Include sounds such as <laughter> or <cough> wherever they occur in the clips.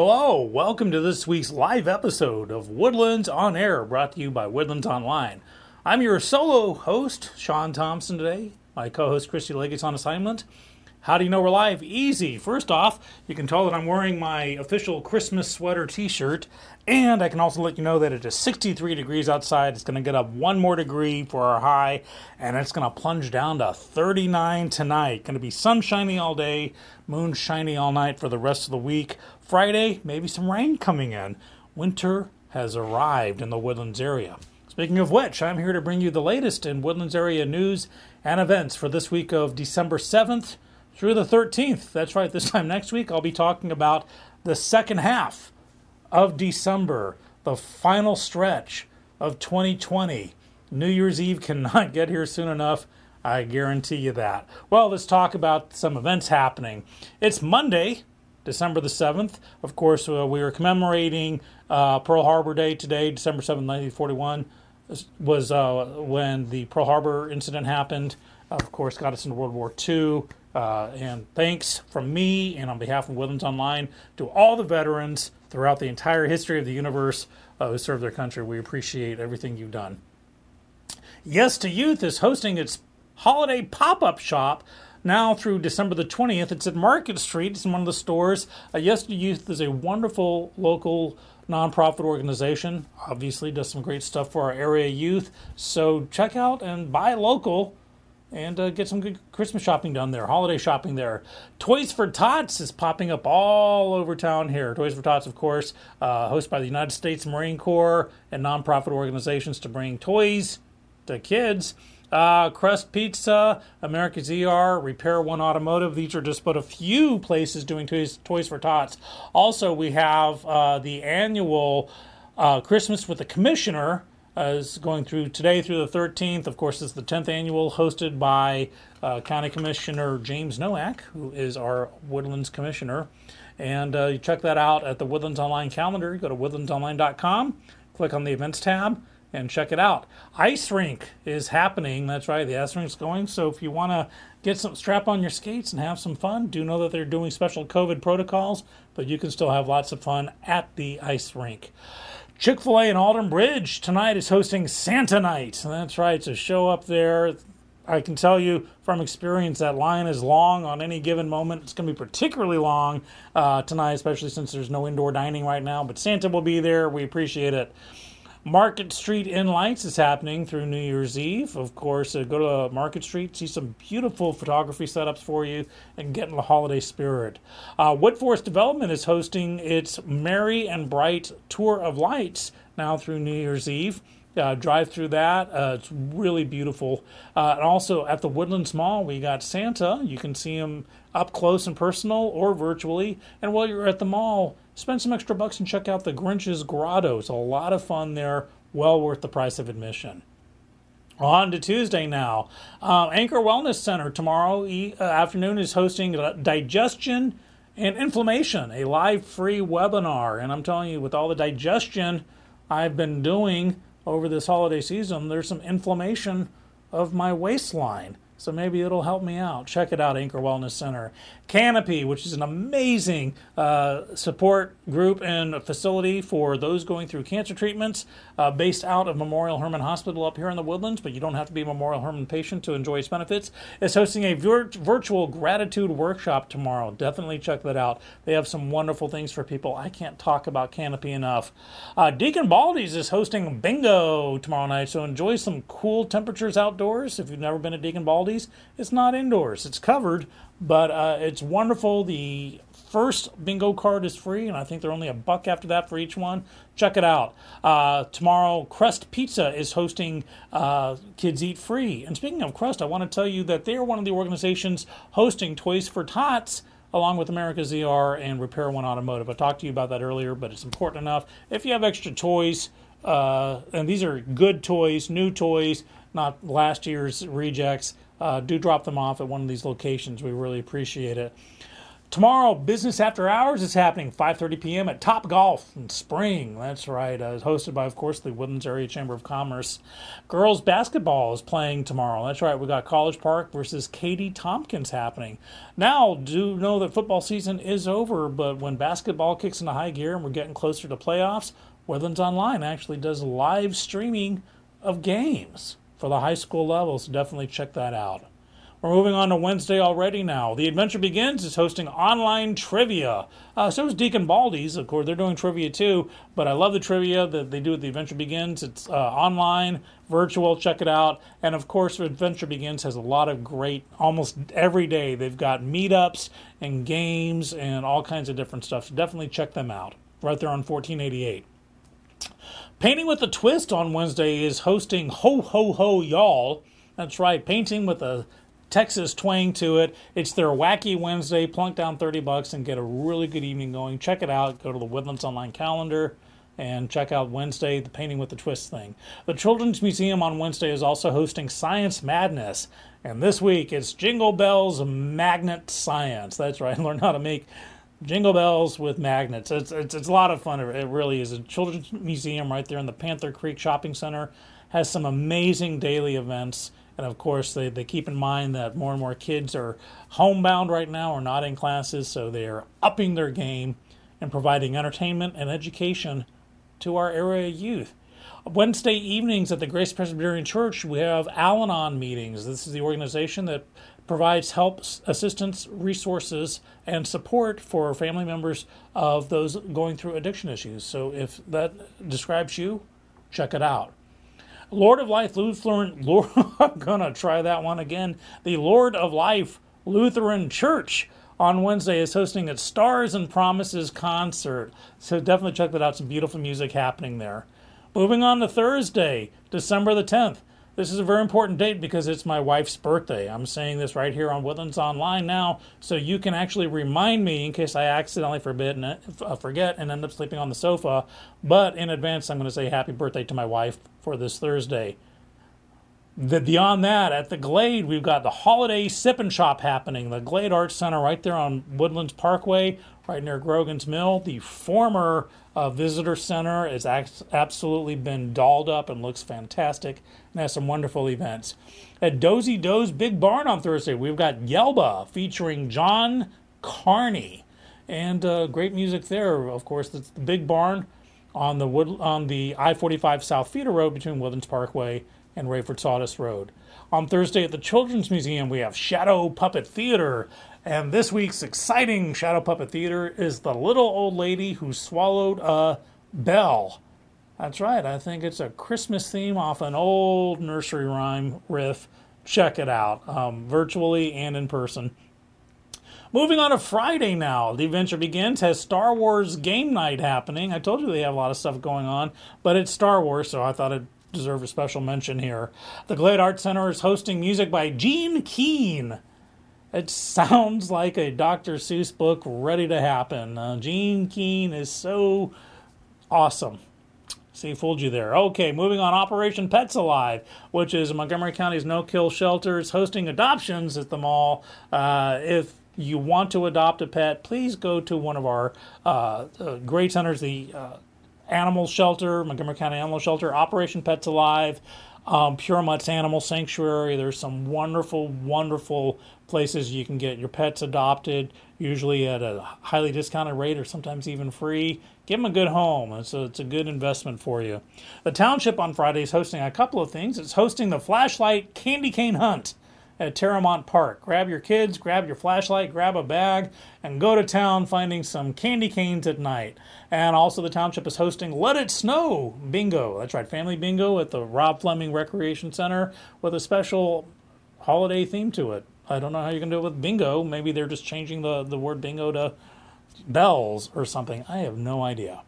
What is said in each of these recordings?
Hello, welcome to this week's live episode of Woodlands on Air, brought to you by Woodlands Online. I'm your solo host, Sean Thompson, today. My co host, Christy Leggett's on assignment. How do you know we're live? Easy. First off, you can tell that I'm wearing my official Christmas sweater t shirt, and I can also let you know that it is 63 degrees outside. It's going to get up one more degree for our high, and it's going to plunge down to 39 tonight. Going to be sunshiny all day, moon shiny all night for the rest of the week. Friday, maybe some rain coming in. Winter has arrived in the Woodlands area. Speaking of which, I'm here to bring you the latest in Woodlands area news and events for this week of December 7th through the 13th. That's right, this time next week, I'll be talking about the second half of December, the final stretch of 2020. New Year's Eve cannot <laughs> get here soon enough. I guarantee you that. Well, let's talk about some events happening. It's Monday, December the 7th. Of course, uh, we are commemorating uh, Pearl Harbor Day today, December 7th, 1941, was uh, when the Pearl Harbor incident happened. Of course, got us into World War II. Uh, and thanks from me and on behalf of Woodlands Online to all the veterans throughout the entire history of the universe uh, who served their country. We appreciate everything you've done. Yes to Youth is hosting its holiday pop up shop now through December the 20th. It's at Market Street, it's in one of the stores. Uh, yes to Youth is a wonderful local nonprofit organization. Obviously, does some great stuff for our area youth. So check out and buy local and uh, get some good Christmas shopping done there, holiday shopping there. Toys for Tots is popping up all over town here. Toys for Tots, of course, uh, hosted by the United States Marine Corps and nonprofit organizations to bring toys to kids. Uh, Crust Pizza, America's ER, Repair One Automotive. These are just but a few places doing Toys, toys for Tots. Also, we have uh, the annual uh, Christmas with the Commissioner is going through today through the 13th. Of course, it's the 10th annual, hosted by uh, County Commissioner James Nowak, who is our Woodlands Commissioner. And uh, you check that out at the Woodlands Online calendar. You go to woodlandsonline.com, click on the events tab, and check it out. Ice rink is happening. That's right, the ice rink's going. So if you want to get some strap on your skates and have some fun, do know that they're doing special COVID protocols, but you can still have lots of fun at the ice rink. Chick fil A in Alden Bridge tonight is hosting Santa Night. and That's right, a show up there. I can tell you from experience that line is long on any given moment. It's going to be particularly long uh, tonight, especially since there's no indoor dining right now. But Santa will be there. We appreciate it. Market Street in Lights is happening through New Year's Eve. Of course, uh, go to Market Street, see some beautiful photography setups for you, and get in the holiday spirit. Uh, Woodforest Development is hosting its Merry and Bright Tour of Lights now through New Year's Eve. Uh, drive through that. Uh, it's really beautiful. Uh, and also at the Woodlands Mall, we got Santa. You can see him up close and personal or virtually. And while you're at the mall, spend some extra bucks and check out the Grinch's Grotto. It's a lot of fun there, well worth the price of admission. On to Tuesday now. Uh, Anchor Wellness Center tomorrow e- uh, afternoon is hosting Digestion and Inflammation, a live free webinar. And I'm telling you, with all the digestion I've been doing over this holiday season, there's some inflammation of my waistline. So maybe it'll help me out. Check it out, Anchor Wellness Center. Canopy, which is an amazing uh, support group and facility for those going through cancer treatments, uh, based out of Memorial Hermann Hospital up here in the Woodlands, but you don't have to be a Memorial Hermann patient to enjoy its benefits, is hosting a vir- virtual gratitude workshop tomorrow. Definitely check that out. They have some wonderful things for people. I can't talk about Canopy enough. Uh, Deacon Baldy's is hosting bingo tomorrow night, so enjoy some cool temperatures outdoors. If you've never been to Deacon Baldy's, it's not indoors, it's covered but uh, it's wonderful. The first bingo card is free, and I think they're only a buck after that for each one. Check it out. Uh, tomorrow, Crust Pizza is hosting uh, Kids Eat Free. And speaking of Crust, I want to tell you that they are one of the organizations hosting Toys for Tots along with America's ER and Repair One Automotive. I talked to you about that earlier, but it's important enough. If you have extra toys, uh, and these are good toys, new toys, not last year's rejects, uh, do drop them off at one of these locations. We really appreciate it. Tomorrow, business after hours is happening 5:30 p.m. at Top Golf in Spring. That's right, uh, hosted by, of course, the Woodlands Area Chamber of Commerce. Girls basketball is playing tomorrow. That's right, we got College Park versus Katy Tompkins happening. Now, do know that football season is over, but when basketball kicks into high gear and we're getting closer to playoffs, Woodlands Online actually does live streaming of games for the high school level. So definitely check that out. We're moving on to Wednesday already now. The Adventure Begins is hosting online trivia. Uh, so is Deacon Baldy's. Of course, they're doing trivia too, but I love the trivia that they do at The Adventure Begins. It's uh, online, virtual, check it out. And of course, Adventure Begins has a lot of great, almost every day, they've got meetups and games and all kinds of different stuff. So definitely check them out right there on 1488. Painting with a Twist on Wednesday is hosting Ho Ho Ho Y'all. That's right, painting with a Texas twang to it. It's their wacky Wednesday. Plunk down 30 bucks and get a really good evening going. Check it out. Go to the Woodlands Online calendar and check out Wednesday, the Painting with the Twist thing. The Children's Museum on Wednesday is also hosting Science Madness. And this week it's Jingle Bells Magnet Science. That's right. <laughs> Learn how to make jingle bells with magnets. It's, it's, it's a lot of fun. It really is. A children's museum right there in the Panther Creek Shopping Center has some amazing daily events. And of course, they, they keep in mind that more and more kids are homebound right now or not in classes, so they are upping their game and providing entertainment and education to our area youth. Wednesday evenings at the Grace Presbyterian Church, we have Al Anon meetings. This is the organization that provides help, assistance, resources, and support for family members of those going through addiction issues. So if that describes you, check it out. Lord of Life Lutheran, <laughs> Lord, I'm going to try that one again. The Lord of Life Lutheran Church on Wednesday is hosting its Stars and Promises concert. So definitely check that out. Some beautiful music happening there. Moving on to Thursday, December the 10th. This is a very important date because it's my wife's birthday. I'm saying this right here on Woodlands Online now, so you can actually remind me in case I accidentally forbid and, uh, forget and end up sleeping on the sofa. But in advance, I'm going to say happy birthday to my wife for this Thursday. The, beyond that, at the Glade, we've got the Holiday Sip and Shop happening. The Glade Arts Center right there on Woodlands Parkway, right near Grogan's Mill. The former uh, visitor center has absolutely been dolled up and looks fantastic and has some wonderful events. At Dosey Doe's Big Barn on Thursday, we've got Yelba featuring John Carney, and uh, great music there. Of course, it's the Big Barn on the Wood on the I-45 South Feeder Road between Woodlands Parkway and Rayford Sawdust Road. On Thursday at the Children's Museum, we have Shadow Puppet Theater and this week's exciting Shadow Puppet Theater is The Little Old Lady Who Swallowed a Bell. That's right, I think it's a Christmas theme off an old nursery rhyme riff. Check it out, um, virtually and in person. Moving on to Friday now, the adventure begins. Has Star Wars game night happening? I told you they have a lot of stuff going on, but it's Star Wars, so I thought it deserved a special mention here. The Glade Art Center is hosting music by Gene Keen. It sounds like a Dr. Seuss book ready to happen. Uh, Gene Keen is so awesome. See, fooled you there. Okay, moving on. Operation Pets Alive, which is Montgomery County's no-kill shelter, is hosting adoptions at the mall. Uh, if you want to adopt a pet, please go to one of our uh, uh, great centers, the uh, Animal Shelter, Montgomery County Animal Shelter, Operation Pets Alive um, Pure Mutts Animal Sanctuary. There's some wonderful, wonderful places you can get your pets adopted, usually at a highly discounted rate or sometimes even free. Give them a good home. It's a, it's a good investment for you. The township on Friday is hosting a couple of things. It's hosting the Flashlight Candy Cane Hunt at Terramont Park. Grab your kids, grab your flashlight, grab a bag, and go to town finding some candy canes at night. And also, the township is hosting Let It Snow Bingo. That's right, Family Bingo at the Rob Fleming Recreation Center with a special holiday theme to it. I don't know how you can do it with bingo. Maybe they're just changing the, the word bingo to bells or something. I have no idea.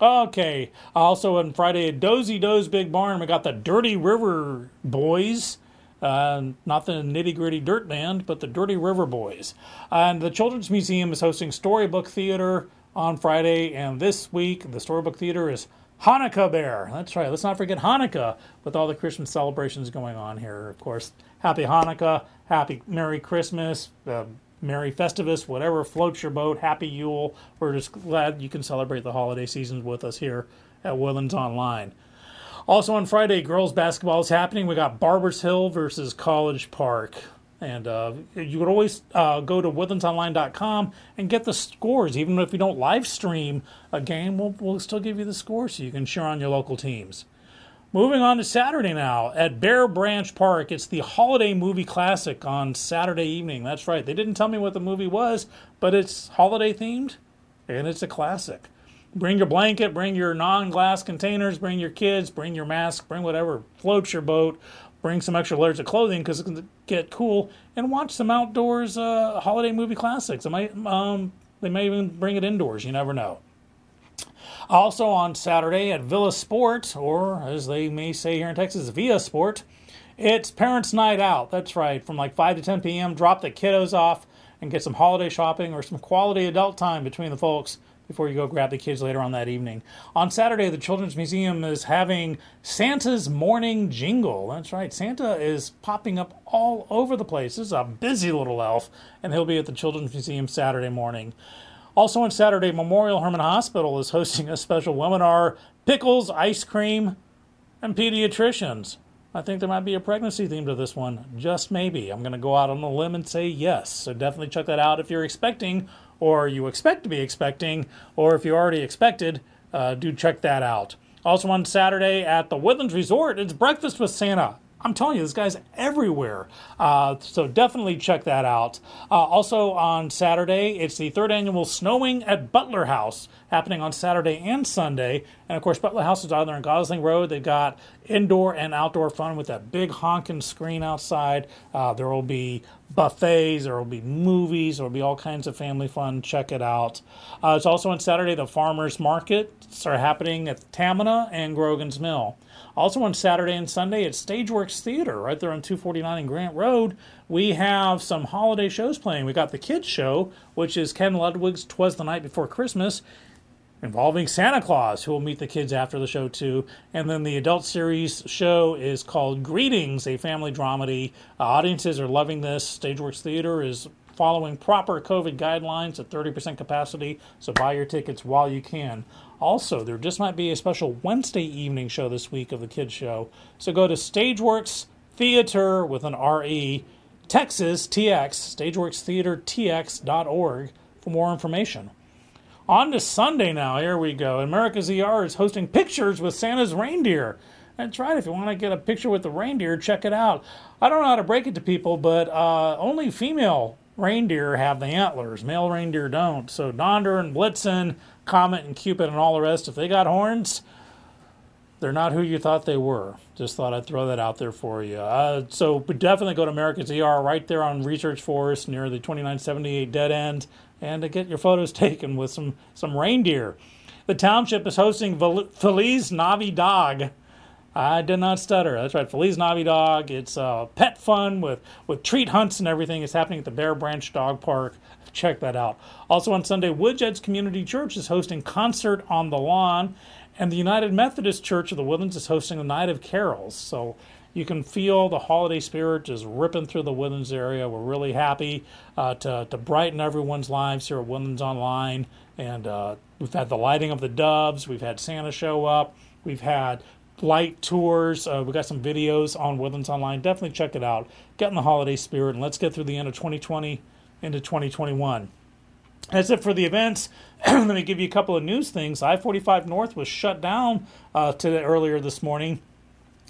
Okay. Also on Friday at Dosey Doe's Big Barn, we got the Dirty River Boys uh, not the nitty gritty dirt band, but the Dirty River Boys. And the Children's Museum is hosting Storybook Theater on Friday, and this week the Storybook Theater is Hanukkah Bear. That's right, let's not forget Hanukkah with all the Christmas celebrations going on here. Of course, Happy Hanukkah, Happy Merry Christmas, uh, Merry Festivus, whatever floats your boat. Happy Yule. We're just glad you can celebrate the holiday season with us here at Woodlands Online. Also on Friday, girls basketball is happening. We got Barbers Hill versus College Park. And uh, you could always uh, go to woodlandsonline.com and get the scores. Even if you don't live stream a game, we'll, we'll still give you the score so you can cheer on your local teams. Moving on to Saturday now at Bear Branch Park. It's the Holiday Movie Classic on Saturday evening. That's right. They didn't tell me what the movie was, but it's holiday themed and it's a classic. Bring your blanket, bring your non glass containers, bring your kids, bring your mask, bring whatever floats your boat bring some extra layers of clothing because going to get cool, and watch some outdoors uh, holiday movie classics. They might, um, they may even bring it indoors. You never know. Also on Saturday at Villa Sport, or as they may say here in Texas, Via Sport, it's Parents' Night Out. That's right, from like 5 to 10 p.m. Drop the kiddos off and get some holiday shopping or some quality adult time between the folks before you go grab the kids later on that evening. On Saturday, the Children's Museum is having Santa's Morning Jingle. That's right, Santa is popping up all over the place. This is a busy little elf, and he'll be at the Children's Museum Saturday morning. Also on Saturday, Memorial Hermann Hospital is hosting a special webinar Pickles, Ice Cream, and Pediatricians. I think there might be a pregnancy theme to this one, just maybe. I'm going to go out on a limb and say yes. So definitely check that out if you're expecting or you expect to be expecting, or if you already expected, uh, do check that out. Also on Saturday at the Woodlands Resort, it's Breakfast with Santa. I'm telling you, this guy's everywhere. Uh, so definitely check that out. Uh, also on Saturday, it's the third annual Snowing at Butler House happening on Saturday and Sunday. And of course, Butler House is out there on Gosling Road. They've got indoor and outdoor fun with that big honking screen outside. Uh, there will be buffets, there will be movies, there will be all kinds of family fun. Check it out. Uh, it's also on Saturday, the Farmers Markets are happening at Tamina and Grogan's Mill. Also on Saturday and Sunday at Stageworks Theater, right there on 249 and Grant Road, we have some holiday shows playing. We got the kids show, which is Ken Ludwig's "Twas the Night Before Christmas," involving Santa Claus, who will meet the kids after the show too. And then the adult series show is called Greetings, a family dramedy. Uh, audiences are loving this. Stageworks Theater is following proper COVID guidelines at 30% capacity, so buy your tickets while you can. Also, there just might be a special Wednesday evening show this week of the kids show. So go to Stageworks Theater with an RE, Texas TX, StageworksTheatreTX.org for more information. On to Sunday now. Here we go. America's ER is hosting pictures with Santa's reindeer. That's right. If you want to get a picture with the reindeer, check it out. I don't know how to break it to people, but uh, only female reindeer have the antlers. Male reindeer don't. So Donder and Blitzen, Comet and Cupid and all the rest, if they got horns, they're not who you thought they were. Just thought I'd throw that out there for you. Uh, so definitely go to America's ER right there on Research Forest near the 2978 dead end and to get your photos <laughs> taken with some, some reindeer. The township is hosting Feliz Navidad I did not stutter. That's right, Feliz Navidad. It's uh, pet fun with, with treat hunts and everything. It's happening at the Bear Branch Dog Park. Check that out. Also on Sunday, Woodeds Community Church is hosting Concert on the Lawn, and the United Methodist Church of the Woodlands is hosting the Night of Carols. So you can feel the holiday spirit just ripping through the Woodlands area. We're really happy uh, to, to brighten everyone's lives here at Woodlands Online. And uh, we've had the lighting of the doves, we've had Santa show up, we've had light tours. Uh, we got some videos on Woodlands Online. Definitely check it out. Get in the holiday spirit, and let's get through the end of 2020 into 2021. That's it for the events. <clears throat> Let me give you a couple of news things. I 45 North was shut down uh, today, earlier this morning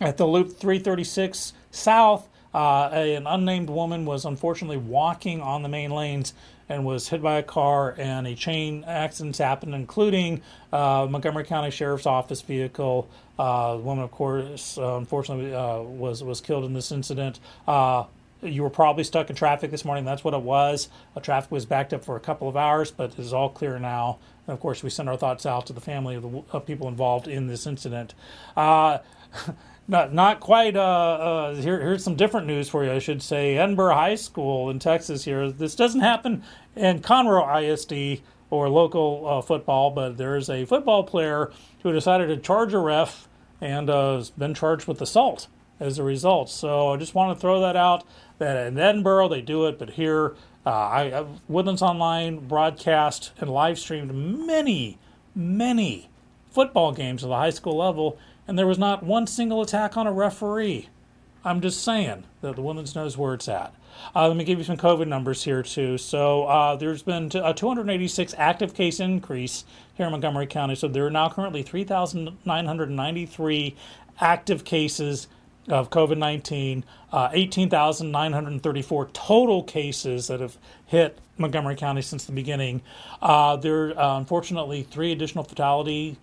at the Loop 336 South. Uh, an unnamed woman was unfortunately walking on the main lanes and was hit by a car, and a chain accidents happened, including uh, Montgomery County Sheriff's Office vehicle. Uh, the woman, of course, uh, unfortunately, uh, was was killed in this incident. Uh, you were probably stuck in traffic this morning. That's what it was. Uh, traffic was backed up for a couple of hours, but it is all clear now. And of course, we send our thoughts out to the family of the of people involved in this incident. <laughs> not not quite. Uh, uh, here, here's some different news for you. I should say Edinburg High School in Texas. Here, this doesn't happen in Conroe ISD or local uh, football, but there is a football player who decided to charge a ref and uh, has been charged with assault as a result. So I just want to throw that out. That in Edinburg they do it, but here Uh, I, uh, Woodlands Online broadcast and live streamed many, many football games at the high school level, and there was not one single attack on a referee. I'm just saying that the Woodlands knows where it's at. Uh, let me give you some COVID numbers here too. So uh, there's been a 286 active case increase here in Montgomery County. So there are now currently 3,993 active cases of COVID 19, uh, 18,934 total cases that have hit Montgomery County since the beginning. Uh, there are uh, unfortunately three additional fatalities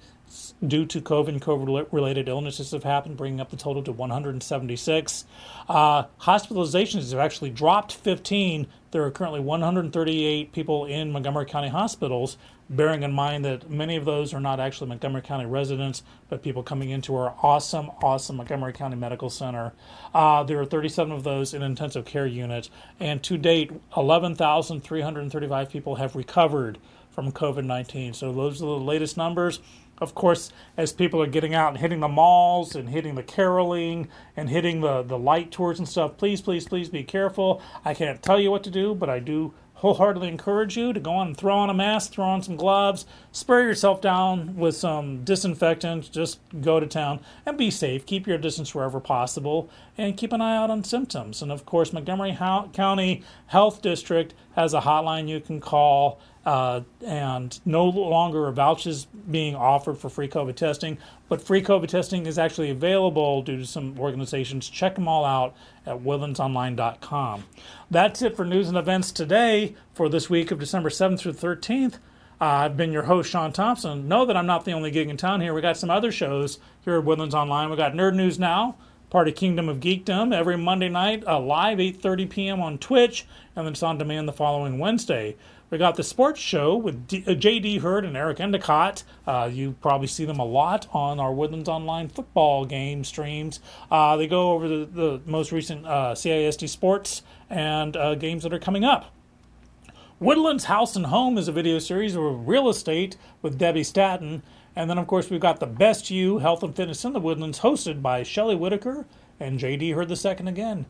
due to COVID and COVID related illnesses have happened, bringing up the total to 176. Uh, hospitalizations have actually dropped 15. There are currently 138 people in Montgomery County hospitals, bearing in mind that many of those are not actually Montgomery County residents, but people coming into our awesome, awesome Montgomery County Medical Center. Uh, there are 37 of those in intensive care units, and to date, 11,335 people have recovered from COVID 19. So those are the latest numbers of course, as people are getting out and hitting the malls and hitting the caroling and hitting the, the light tours and stuff, please, please, please be careful. I can't tell you what to do, but I do wholeheartedly encourage you to go on and throw on a mask, throw on some gloves, spray yourself down with some disinfectant, just go to town and be safe. Keep your distance wherever possible and keep an eye out on symptoms. And of course, Montgomery County Health District has a hotline you can call uh, and no longer are vouchers being offered for free COVID testing, but free COVID testing is actually available due to some organizations. Check them all out at woodlandsonline.com. That's it for news and events today for this week of December 7th through 13th. Uh, I've been your host, Sean Thompson. Know that I'm not the only gig in town here. We got some other shows here at Woodlands Online. We got Nerd News Now, part of Kingdom of Geekdom, every Monday night, uh, live 8:30 p.m. on Twitch, and then it's on demand the following Wednesday. We got the sports show with D- uh, J.D. Hurd and Eric Endicott. Uh, you probably see them a lot on our Woodlands Online football game streams. Uh, they go over the, the most recent uh, CISD sports and uh, games that are coming up. Woodlands House and Home is a video series of real estate with Debbie Staton. And then, of course, we've got the Best You Health and Fitness in the Woodlands, hosted by Shelley Whitaker and JD Heard the Second again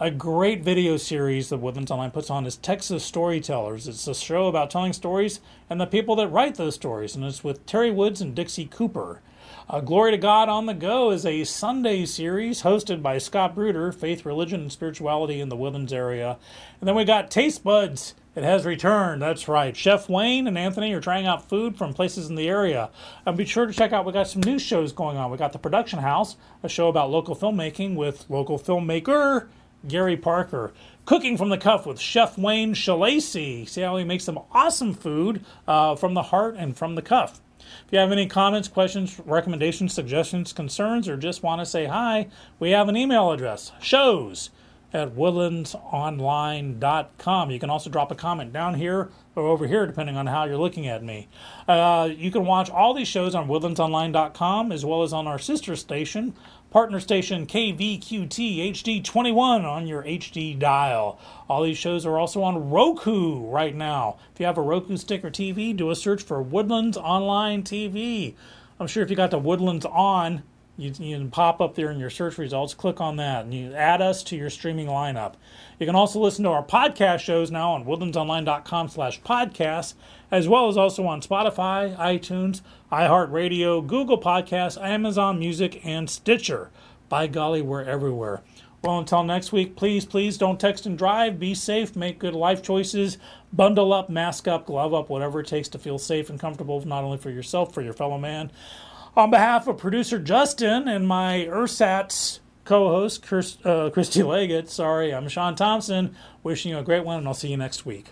a great video series that Woodlands Online puts on is Texas Storytellers. It's a show about telling stories and the people that write those stories, and it's with Terry Woods and Dixie Cooper. Uh, Glory to God on the Go is a Sunday series hosted by Scott Bruder, Faith, Religion, and Spirituality in the Woodlands area. And then we got Taste Buds. It has returned. That's right. Chef Wayne and Anthony are trying out food from places in the area. And be sure to check out, we got some new shows going on. We got The Production House, a show about local filmmaking with local filmmaker Gary Parker. Cooking from the Cuff with Chef Wayne Shalacy. See how he makes some awesome food uh, from the heart and from the cuff. If you have any comments, questions, recommendations, suggestions, concerns, or just want to say hi, we have an email address shows at woodlandsonline.com. You can also drop a comment down here or over here, depending on how you're looking at me. Uh, you can watch all these shows on woodlandsonline.com as well as on our sister station, partner station KVQT HD21 on your HD dial. All these shows are also on Roku right now. If you have a Roku stick or TV, do a search for Woodlands Online TV. I'm sure if you got the Woodlands on, you, you can pop up there in your search results, click on that, and you add us to your streaming lineup. You can also listen to our podcast shows now on woodlandsonline.com slash podcasts, as well as also on Spotify, iTunes, iHeartRadio, Google Podcasts, Amazon Music, and Stitcher. By golly, we're everywhere. Well, until next week, please, please don't text and drive. Be safe, make good life choices, bundle up, mask up, glove up, whatever it takes to feel safe and comfortable, not only for yourself, for your fellow man. On behalf of producer Justin and my ersatz co-host uh, Christy Leggett, sorry, I'm Sean Thompson. Wishing you a great one, and I'll see you next week.